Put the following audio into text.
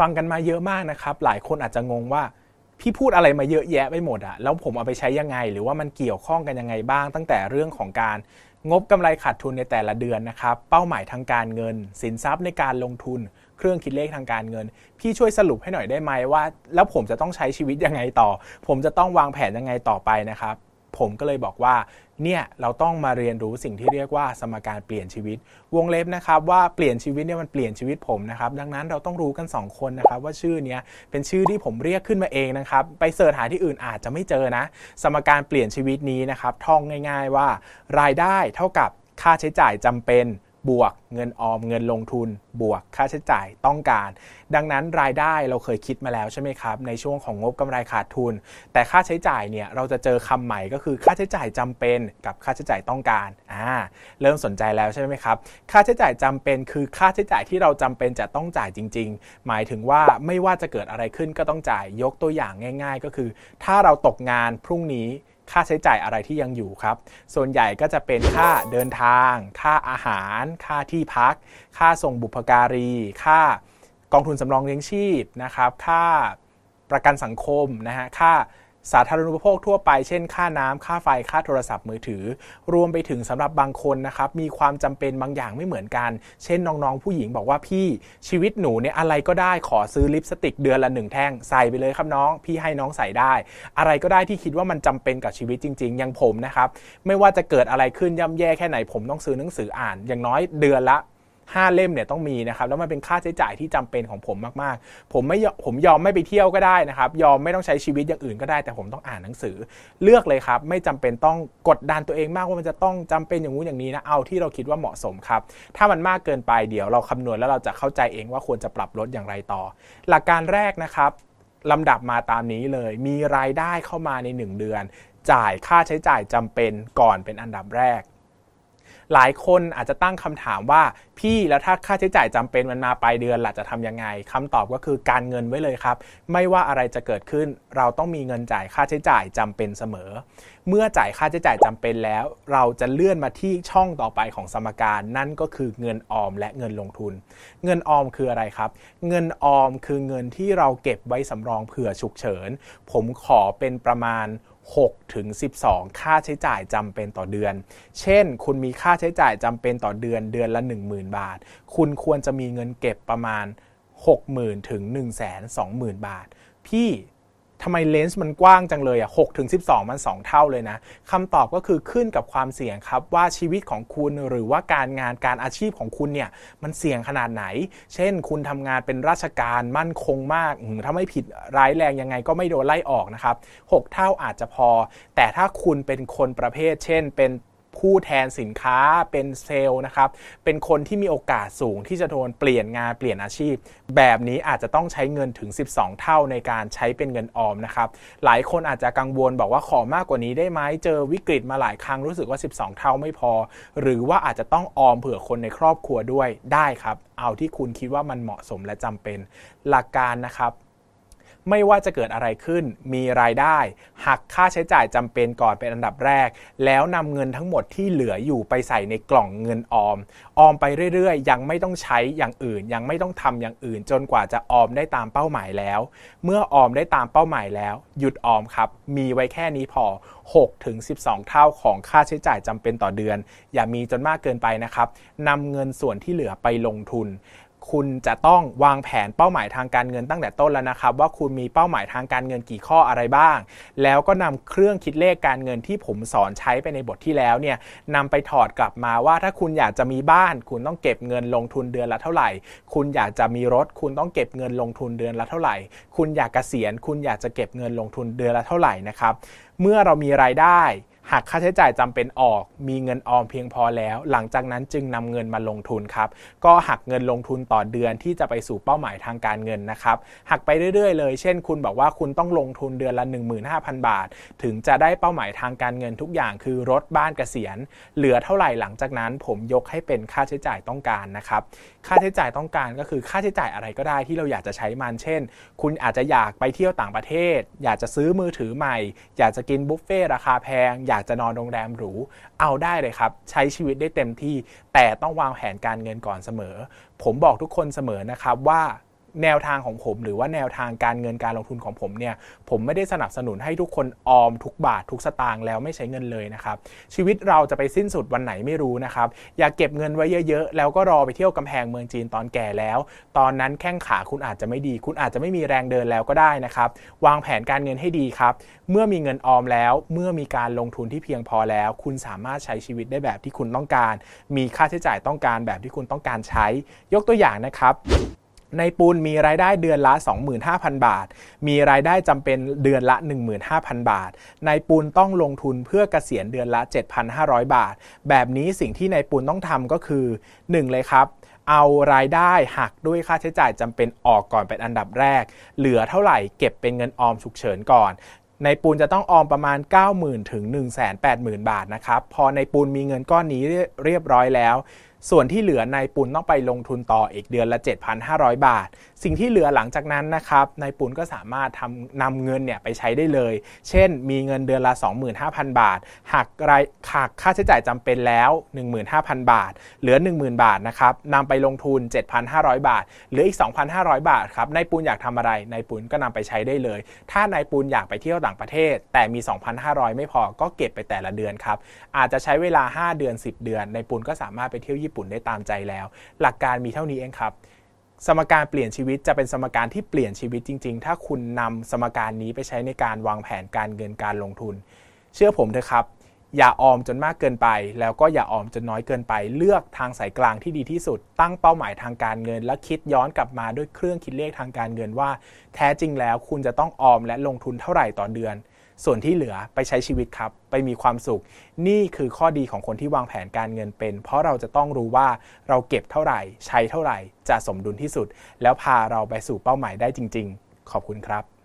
ฟังกันมาเยอะมากนะครับ หลายคนอาจจะงงว่าพี่พูดอะไรมาเยอะแยะไปหมดอะแล้วผมเอาไปใช้ยังไง หรือว่ามันเกี่ยวข้องกันยังไงบ้าง ตั้งแต่เรื่องของการงบกำไรขาดทุนในแต่ละเดือนนะครับ เป้าหมายทางการเงิน สินทรัพย์ในการลงทุน เครื่องคิดเลขทางการเงิน พี่ช่วยสรุปให้หน่อยได้ไหมว่า แล้วผมจะต้องใช้ชีวิตยังไงต่อ ผมจะต้องวางแผนยังไงต่อไปนะครับ ผมก็เลยบอกว่าเนี่ยเราต้องมาเรียนรู้สิ่งที่เรียกว่าสมการเปลี่ยนชีวิต วงเล็บนะครับว่าเปลี่ยนชีวิตเนี่ยมันเปลี่ยนชีวิตผมนะครับดังนั้นเราต้องรู้กัน 2 คนนะครับว่าชื่อเนี้ยเป็นชื่อที่ผมเรียกขึ้นมาเองนะครับไปเสิร์ชหาที่อื่นอาจจะไม่เจอนะ สมการเปลี่ยนชีวิตนี้นะครับท่องง่าย ๆว่า รายได้เท่ากับค่าใช้จ่ายจำเป็น บวกเงินออมเงินลงทุน บวกค่าใช้จ่ายต้องการ ดังนั้นรายได้เราเคยคิดมาแล้วใช่ไหมครับ ในช่วงของงบกำไรขาดทุน แต่ค่าใช้จ่ายเนี่ยเราจะเจอคำใหม่ก็คือค่าใช้จ่ายจำเป็นกับค่าใช้จ่ายต้องการอ่าเริ่มสนใจแล้วใช่ไหมครับ ค่าใช้จ่ายจำเป็นคือค่าใช้จ่ายที่เราจำเป็นจะต้องจ่ายจริง ๆ หมายถึงว่าไม่ว่าจะเกิดอะไรขึ้นก็ต้องจ่ายยกตัวอย่างง่าย ๆ ก็คือ ถ้าเราตกงานพรุ่งนี้ ค่าใช้จ่ายอะไรที่ยังอยู่ครับ ส่วนใหญ่ก็จะเป็นค่าเดินทาง ค่าอาหาร ค่าที่พัก ค่าส่งบุพการี ค่ากองทุนสำรองเลี้ยงชีพนะครับ ค่าประกันสังคมนะฮะ ค่า สาธารณูปโภคทั่วไปเช่น ค่าน้ำค่าไฟ ค่าโทรศัพท์มือถือ รวมไปถึงสำหรับบางคนนะครับ มีความจำเป็นบางอย่างไม่เหมือนกัน เช่นน้องๆ ผู้หญิงบอกว่าพี่ชีวิตหนูเนี่ยอะไรก็ได้ขอซื้อลิปสติกเดือนละหนึ่งแท่งใส่ไปเลยครับน้อง พี่ให้น้องใส่ได้ อะไรก็ได้ที่คิดว่ามันจำเป็นกับชีวิตจริง ๆ อย่างผมนะครับ ไม่ว่าจะเกิดอะไรขึ้นย่ำแย่แค่ไหนผมต้องซื้อหนังสืออ่าน อย่างน้อยเดือนละ 5 เล่มเนี่ยต้องมีนะครับแล้วมันเป็นค่าใช้จ่ายที่จำเป็นของผมมากๆ ผมไม่ผมยอมไม่ไปเที่ยวก็ได้นะครับยอมไม่ต้องใช้ชีวิตอย่างอื่นก็ได้ แต่ผมต้องอ่านหนังสือ เลือกเลยครับ ไม่จำเป็นต้องกดดันตัวเองมากว่ามันจะต้องจำเป็นอย่างงู้นอย่างนี้นะเอาที่เราคิดว่าเหมาะสมครับถ้ามันมากเกินไปเดี๋ยวเราคำนวณแล้วเราจะเข้าใจเองว่าควรจะปรับลดอย่างไรต่อ หลักการแรกนะครับลำดับมาตามนี้เลย มีรายได้เข้ามาใน 1 เดือน จ่ายค่าใช้จ่ายจำเป็นก่อนเป็นอันดับแรก หลายคนอาจจะตั้งคำถามว่า พี่แล้วถ้าค่าใช้จ่ายจำเป็นมันมาปลายเดือนล่ะจะทำยังไงคำตอบก็คือการเงินไว้เลยครับ ไม่ว่าอะไรจะเกิดขึ้น เราต้องมีเงินจ่ายค่าใช้จ่ายจำเป็นเสมอ เมื่อจ่ายค่าใช้จ่ายจำเป็นแล้ว เราจะเลื่อนมาที่ช่องต่อไปของสมการนั่นก็คือเงินออมและเงินลงทุน เงินออมคืออะไรครับ เงินออมคือเงินที่เราเก็บไว้สำรองเผื่อฉุกเฉิน ผมขอเป็นประมาณ 6ถึง12 ค่าใช้จ่ายจำเป็นต่อเดือน เช่น คุณมีค่าใช้จ่ายจำเป็นต่อเดือนเดือนละ 10,000 บาท คุณควรจะมีเงินเก็บประมาณ 60,000ถึง120,000 บาท พี่ ทำไมเลนส์มันกว้างจังเลยอะหกถึงสิมัน 2 เท่าเลยนะคำตอบก็คือขึ้นกับความเสี่ยงครับว่าชีวิตของคุณหรือว่าการงานการอาชีพของคุณเนี่ยมันเสี่ยงขนาดไหน เช่น คุณทำงานเป็นราชการมั่นคงมากถ้าไม่ผิดร้ายแรงยังไงก็ไม่โดนไล่ออกนะครับ6เท่าอาจจะพอ แต่ถ้าคุณเป็นคนประเภท เช่น เป็น ผู้แทนสินค้าเป็นเซลล์นะครับเป็นคนที่มีโอกาสสูงที่จะโดนเปลี่ยนงานเปลี่ยนอาชีพ แบบนี้อาจจะต้องใช้เงินถึง 12 เท่าในการใช้เป็นเงินออมนะครับหลายคนอาจจะกังวลบอกว่าขอมากกว่านี้ได้ไหมเจอวิกฤตมาหลายครั้งรู้สึกว่า 12 เท่าไม่พอ หรือว่าอาจจะต้องออมเผื่อคนในครอบครัวด้วยได้ครับ เอาที่คุณคิดว่ามันเหมาะสมและจำเป็นหลักการนะครับ ไม่ว่าจะเกิดอะไรขึ้น มีรายได้ หักค่าใช้จ่ายจำเป็นก่อนเป็นอันดับแรก แล้วนำเงินทั้งหมดที่เหลืออยู่ไปใส่ในกล่องเงินออม ออมไปเรื่อยๆ ยังไม่ต้องใช้อย่างอื่น ยังไม่ต้องทำอย่างอื่น จนกว่าจะออมได้ตามเป้าหมายแล้ว เมื่อออมได้ตามเป้าหมายแล้ว หยุดออมครับ มีไว้แค่นี้พอ6ถึง12 เท่าของค่าใช้จ่ายจำเป็นต่อเดือน อย่ามีจนมากเกินไปนะครับนำเงินส่วนที่เหลือไปลงทุน คุณจะต้องวางแผนเป้าหมายทางการเงินตั้งแต่ต้นแล้วนะครับ ว่าคุณมีเป้าหมายทางการเงินกี่ข้ออะไรบ้าง แล้วก็นำเครื่องคิดเลขการเงินที่ผมสอนใช้ไปในบทที่แล้วเนี่ยนำไปถอดกลับมาว่าถ้าคุณอยากจะมีบ้าน คุณต้องเก็บเงินลงทุนเดือนละเท่าไหร่ คุณอยากจะมีรถ คุณต้องเก็บเงินลงทุนเดือนละเท่าไหร่ คุณอยากเกษียณ คุณอยากจะเก็บเงินลงทุนเดือนละเท่าไหร่นะครับเมื่อเรามีรายได้ หากค่าใช้จ่ายจำเป็นออก มีเงินออมเพียงพอแล้ว หลังจากนั้นจึงนำเงินมาลงทุนครับ ก็หักเงินลงทุนต่อเดือนที่จะไปสู่เป้าหมายทางการเงินนะครับ หักไปเรื่อยๆ เลย เช่น คุณบอกว่าคุณต้องลงทุนเดือนละ 15,000 บาท ถึงจะได้เป้าหมายทางการเงินทุกอย่างคือรถบ้านเกษียณ เหลือเท่าไหร่หลังจากนั้นผมยกให้เป็นค่าใช้จ่ายต้องการนะครับ ค่าใช้จ่ายต้องการก็คือค่าใช้จ่ายอะไรก็ได้ที่เราอยากจะใช้มัน เช่น คุณอาจจะอยากไปเที่ยวต่างประเทศ อยากจะซื้อมือถือใหม่ อยากจะกินบุฟเฟ่ราคาแพงอยากจะนอนโรงแรมหรู เอาได้เลยครับ ใช้ชีวิตได้เต็มที่ แต่ต้องวางแผนการเงินก่อนเสมอ ผมบอกทุกคนเสมอนะครับว่า แนวทางของผมหรือว่าแนวทางการเงินการลงทุนของผมเนี่ยผมไม่ได้สนับสนุนให้ทุกคนออมทุกบาททุกสตางค์แล้วไม่ใช้เงินเลยนะครับชีวิตเราจะไปสิ้นสุดวันไหนไม่รู้นะครับอย่าเก็บเงินไว้เยอะๆ แล้วก็รอไปเที่ยวกำแพงเมืองจีนตอนแก่แล้ว ตอนนั้นแข้งขาคุณอาจจะไม่ดี คุณอาจจะไม่มีแรงเดินแล้วก็ได้นะครับวางแผนการเงินให้ดีครับเมื่อมีเงินออมแล้ว เมื่อมีการลงทุนที่เพียงพอแล้ว คุณสามารถใช้ชีวิตได้แบบที่คุณต้องการ มีค่าใช้จ่ายต้องการแบบที่คุณต้องการใช้ ยกตัวอย่างนะครับ ในปูนมีรายได้เดือนละ 25,000 บาท มีรายได้จำเป็นเดือนละ 15,000 บาท ในปูนต้องลงทุนเพื่อเกษียณเดือนละ 7,500 บาท แบบนี้สิ่งที่ในปูนต้องทำก็คือ 1 เลยครับเอารายได้หักด้วยค่าใช้จ่ายจำเป็นออกก่อนเป็นอันดับแรก เหลือเท่าไหร่เก็บเป็นเงินออมฉุกเฉินก่อนในปูนจะต้องออมประมาณ 90,000 ถึง 180,000 บาทนะครับ พอในปูนมีเงินก้อนนี้เรียบร้อยแล้ว ส่วนที่เหลือนายปุนต้องไปลงทุนต่ออีกเดือนละ 7,500 บาท สิ่งที่เหลือหลังจากนั้นนะครับนายปุนก็สามารถทำนำเงินเนี่ยไปใช้ได้เลย เช่น มีเงินเดือนละ 25,000 บาทหักรายหักค่าใช้จ่ายจำเป็นแล้ว 15,000 บาท เหลือ 10,000 บาทนะครับนำไปลงทุน 7,500 บาท เหลืออีก 2,500 บาทครับนายปุนอยากทำอะไรนายปุนก็นำไปใช้ได้เลย ถ้านายปุนอยากไปเที่ยวต่างประเทศ แต่มี 2,500 ไม่พอก็เก็บไปแต่ละเดือนครับอาจจะใช้เวลา 5 เดือน 10 เดือนนายปุนก็สามารถไปเที่ยวญี่ปุ่นได้ตามใจแล้ว หลักการมีเท่านี้เองครับ สมการเปลี่ยนชีวิตจะเป็นสมการที่เปลี่ยนชีวิตจริง ๆ ถ้าคุณนำสมการนี้ไปใช้ในการวางแผนการเงินการลงทุน เชื่อผมเถอะครับ อย่าออมจนมากเกินไป แล้วก็อย่าออมจนน้อยเกินไป เลือกทางสายกลางที่ดีที่สุด ตั้งเป้าหมายทางการเงิน และคิดย้อนกลับมาด้วยเครื่องคิดเลขทางการเงินว่า แท้จริงแล้วคุณจะต้องออมและลงทุนเท่าไหร่ต่อเดือน ส่วนที่เหลือไปใช้ชีวิตครับ ไปมีความสุข นี่คือข้อดีของคนที่วางแผนการเงินเป็น เพราะเราจะต้องรู้ว่าเราเก็บเท่าไหร่ ใช้เท่าไหร่ จะสมดุลที่สุด แล้วพาเราไปสู่เป้าหมายได้จริง ๆ ขอบคุณครับ